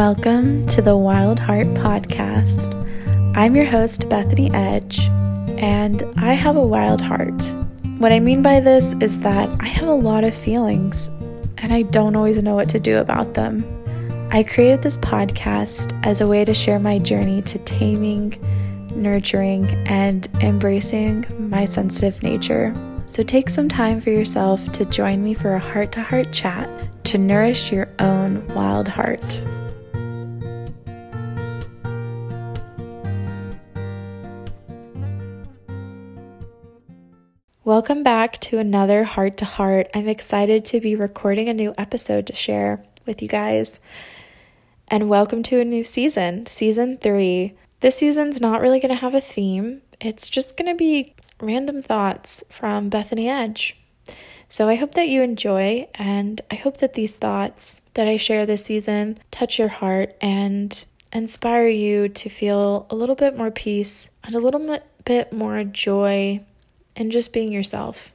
Welcome to the Wild Heart Podcast. I'm your host, Bethany Edge, and I have a wild heart. What I mean by this is that I have a lot of feelings, and I don't always know what to do about them. I created this podcast as a way to share my journey to taming, nurturing, and embracing my sensitive nature. So take some time for yourself to join me for a heart to heart chat to nourish your own wild heart. Welcome back to another Heart to Heart. I'm excited to be recording a new episode to share with you guys. And welcome to a new season, season three. This season's not really going to have a theme, it's just going to be random thoughts from Bethany Edge. So I hope that you enjoy, and I hope that these thoughts that I share this season touch your heart and inspire you to feel a little bit more peace and a little bit more joy and just being yourself.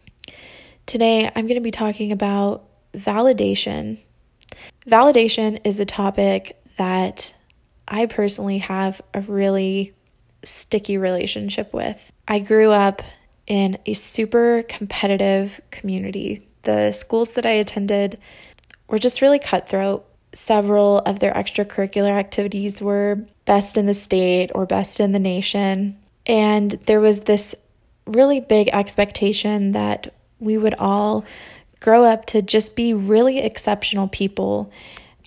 Today, I'm going to be talking about validation. Validation is a topic that I personally have a really sticky relationship with. I grew up in a super competitive community. The schools that I attended were just really cutthroat. Several of their extracurricular activities were best in the state or best in the nation. And there was this really big expectation that we would all grow up to just be really exceptional people.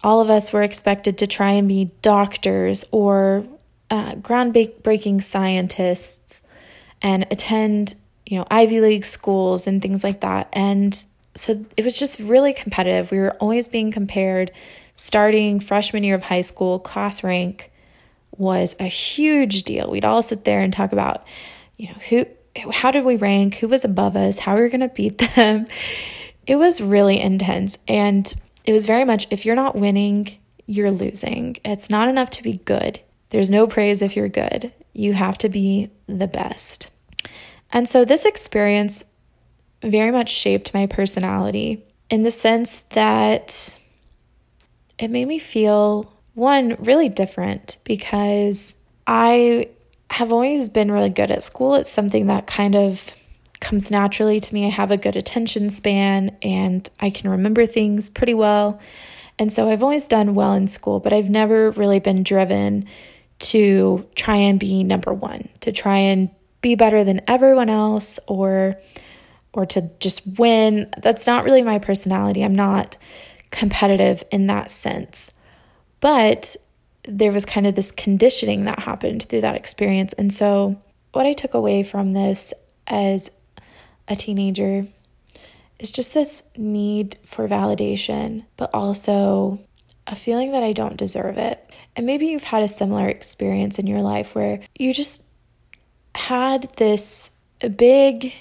All of us were expected to try and be doctors or uh, groundbreaking scientists and attend, you know, Ivy League schools and things like that. And so it was just really competitive. We were always being compared. Starting freshman year of high school, class rank was a huge deal. We'd all sit there and talk about, you know, who how did we rank? Who was above us? How are we going to beat them? It was really intense. And it was very much if you're not winning, you're losing. It's not enough to be good. There's no praise if you're good. You have to be the best. And so this experience very much shaped my personality in the sense that it made me feel one really different because I have always been really good at school. It's something that kind of comes naturally to me. I have a good attention span and I can remember things pretty well. And so I've always done well in school, but I've never really been driven to try and be number 1, to try and be better than everyone else or or to just win. That's not really my personality. I'm not competitive in that sense. But there was kind of this conditioning that happened through that experience. And so, what I took away from this as a teenager is just this need for validation, but also a feeling that I don't deserve it. And maybe you've had a similar experience in your life where you just had this big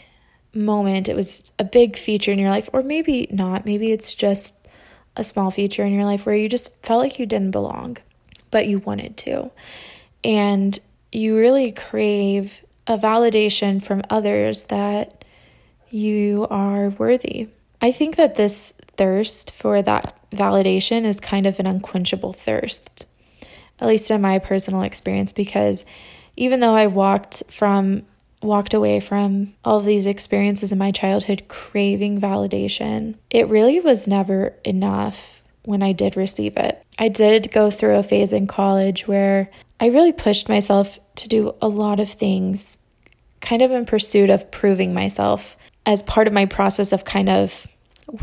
moment. It was a big feature in your life, or maybe not. Maybe it's just a small feature in your life where you just felt like you didn't belong but you wanted to. And you really crave a validation from others that you are worthy. I think that this thirst for that validation is kind of an unquenchable thirst, at least in my personal experience, because even though I walked from walked away from all of these experiences in my childhood craving validation, it really was never enough when I did receive it. I did go through a phase in college where I really pushed myself to do a lot of things, kind of in pursuit of proving myself as part of my process of kind of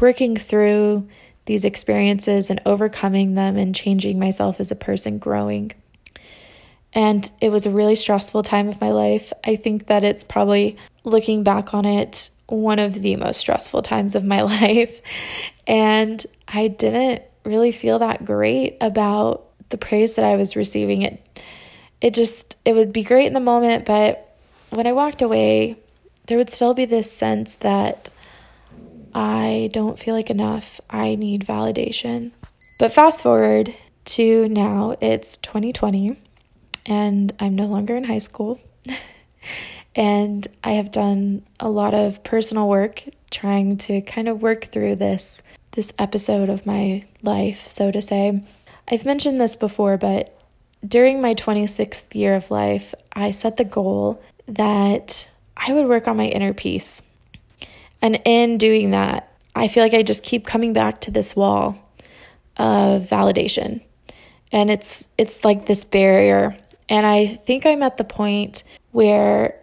working through these experiences and overcoming them and changing myself as a person, growing. And it was a really stressful time of my life. I think that it's probably looking back on it, one of the most stressful times of my life. And I didn't really feel that great about the praise that I was receiving. It it just it would be great in the moment, but when I walked away, there would still be this sense that I don't feel like enough. I need validation. But fast forward to now, it's 2020 and I'm no longer in high school. and I have done a lot of personal work trying to kind of work through this this episode of my life, so to say. I've mentioned this before, but during my 26th year of life, I set the goal that I would work on my inner peace. And in doing that, I feel like I just keep coming back to this wall of validation. And it's it's like this barrier. And I think I'm at the point where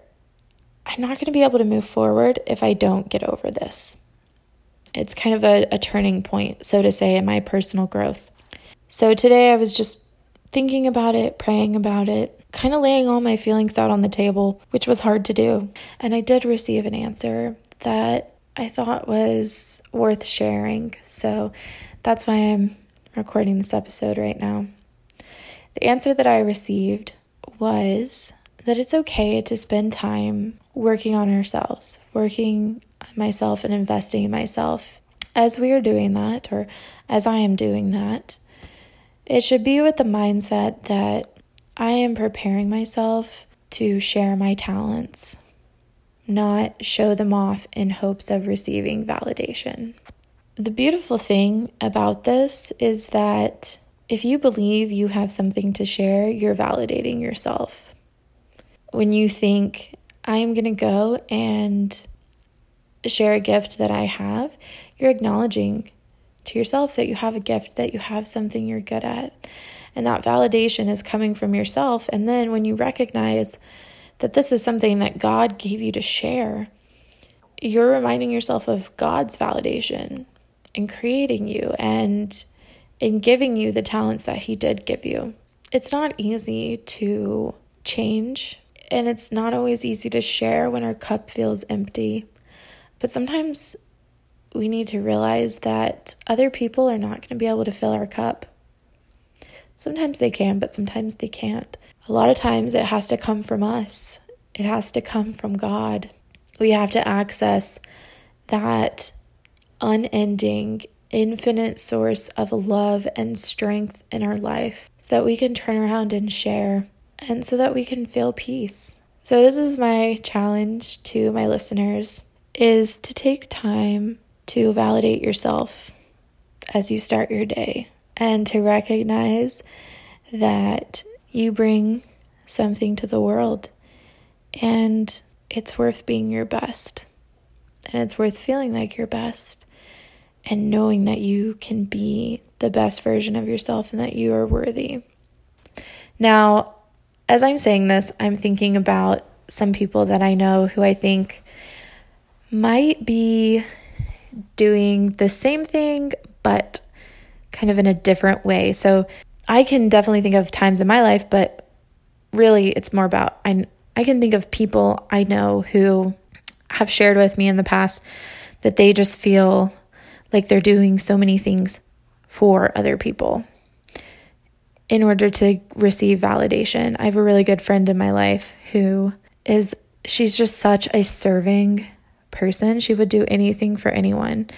I'm not going to be able to move forward if I don't get over this. It's kind of a, a turning point, so to say, in my personal growth. So today I was just thinking about it, praying about it, kind of laying all my feelings out on the table, which was hard to do. And I did receive an answer that I thought was worth sharing. So that's why I'm recording this episode right now. The answer that I received was that it's okay to spend time working on ourselves, working on myself and investing in myself. As we are doing that, or as I am doing that, it should be with the mindset that I am preparing myself to share my talents, not show them off in hopes of receiving validation. The beautiful thing about this is that if you believe you have something to share, you're validating yourself. When you think, I am going to go and share a gift that I have, you're acknowledging to yourself that you have a gift, that you have something you're good at. And that validation is coming from yourself. And then when you recognize that this is something that God gave you to share, you're reminding yourself of God's validation in creating you and in giving you the talents that He did give you. It's not easy to change, and it's not always easy to share when our cup feels empty. But sometimes we need to realize that other people are not going to be able to fill our cup. Sometimes they can, but sometimes they can't. A lot of times it has to come from us, it has to come from God. We have to access that unending, infinite source of love and strength in our life so that we can turn around and share and so that we can feel peace. So this is my challenge to my listeners is to take time to validate yourself as you start your day and to recognize that you bring something to the world and it's worth being your best and it's worth feeling like your best and knowing that you can be the best version of yourself and that you are worthy. Now, as I'm saying this, I'm thinking about some people that I know who I think might be doing the same thing, but kind of in a different way. So I can definitely think of times in my life, but really it's more about I, I can think of people I know who have shared with me in the past that they just feel like they're doing so many things for other people in order to receive validation. I have a really good friend in my life who is she's just such a serving person. She would do anything for anyone.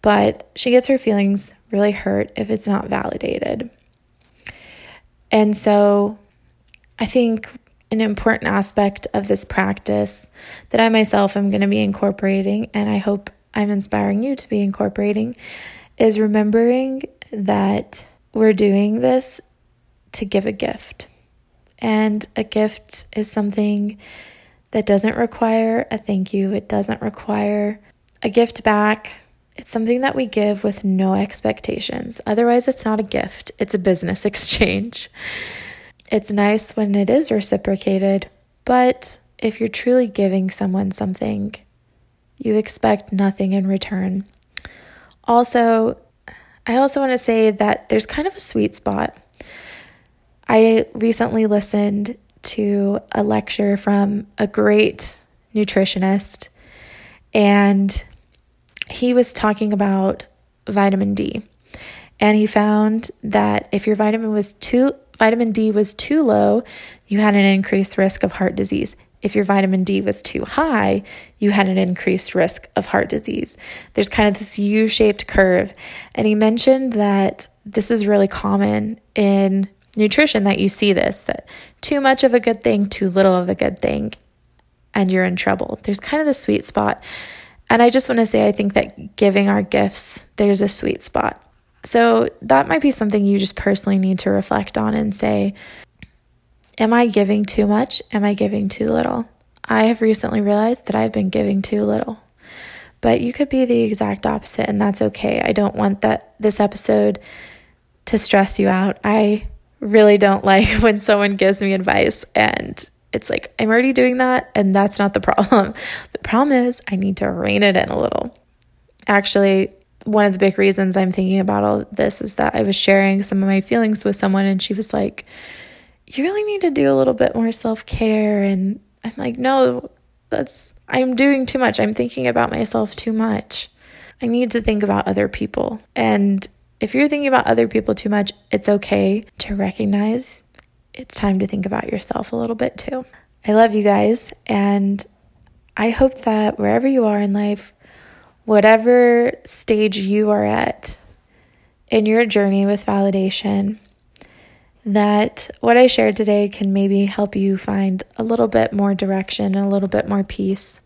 But she gets her feelings really hurt if it's not validated. And so I think an important aspect of this practice that I myself am going to be incorporating, and I hope I'm inspiring you to be incorporating, is remembering that we're doing this to give a gift. And a gift is something that doesn't require a thank you, it doesn't require a gift back. It's something that we give with no expectations. Otherwise, it's not a gift, it's a business exchange. It's nice when it is reciprocated, but if you're truly giving someone something, you expect nothing in return. Also, I also want to say that there's kind of a sweet spot. I recently listened to a lecture from a great nutritionist, and he was talking about vitamin D. And he found that if your vitamin was too vitamin D was too low, you had an increased risk of heart disease. If your vitamin D was too high, you had an increased risk of heart disease. There's kind of this U shaped curve. And he mentioned that this is really common in nutrition that you see this that too much of a good thing, too little of a good thing, and you're in trouble. There's kind of the sweet spot. And I just want to say, I think that giving our gifts, there's a sweet spot. So that might be something you just personally need to reflect on and say, Am I giving too much? Am I giving too little? I have recently realized that I've been giving too little. But you could be the exact opposite, and that's okay. I don't want that this episode to stress you out. I really don't like when someone gives me advice and it's like I'm already doing that, and that's not the problem. The problem is I need to rein it in a little. Actually, one of the big reasons I'm thinking about all this is that I was sharing some of my feelings with someone, and she was like, You really need to do a little bit more self care. And I'm like, No, that's, I'm doing too much. I'm thinking about myself too much. I need to think about other people. And if you're thinking about other people too much, it's okay to recognize it's time to think about yourself a little bit too. I love you guys, and I hope that wherever you are in life, whatever stage you are at in your journey with validation, that what I shared today can maybe help you find a little bit more direction and a little bit more peace.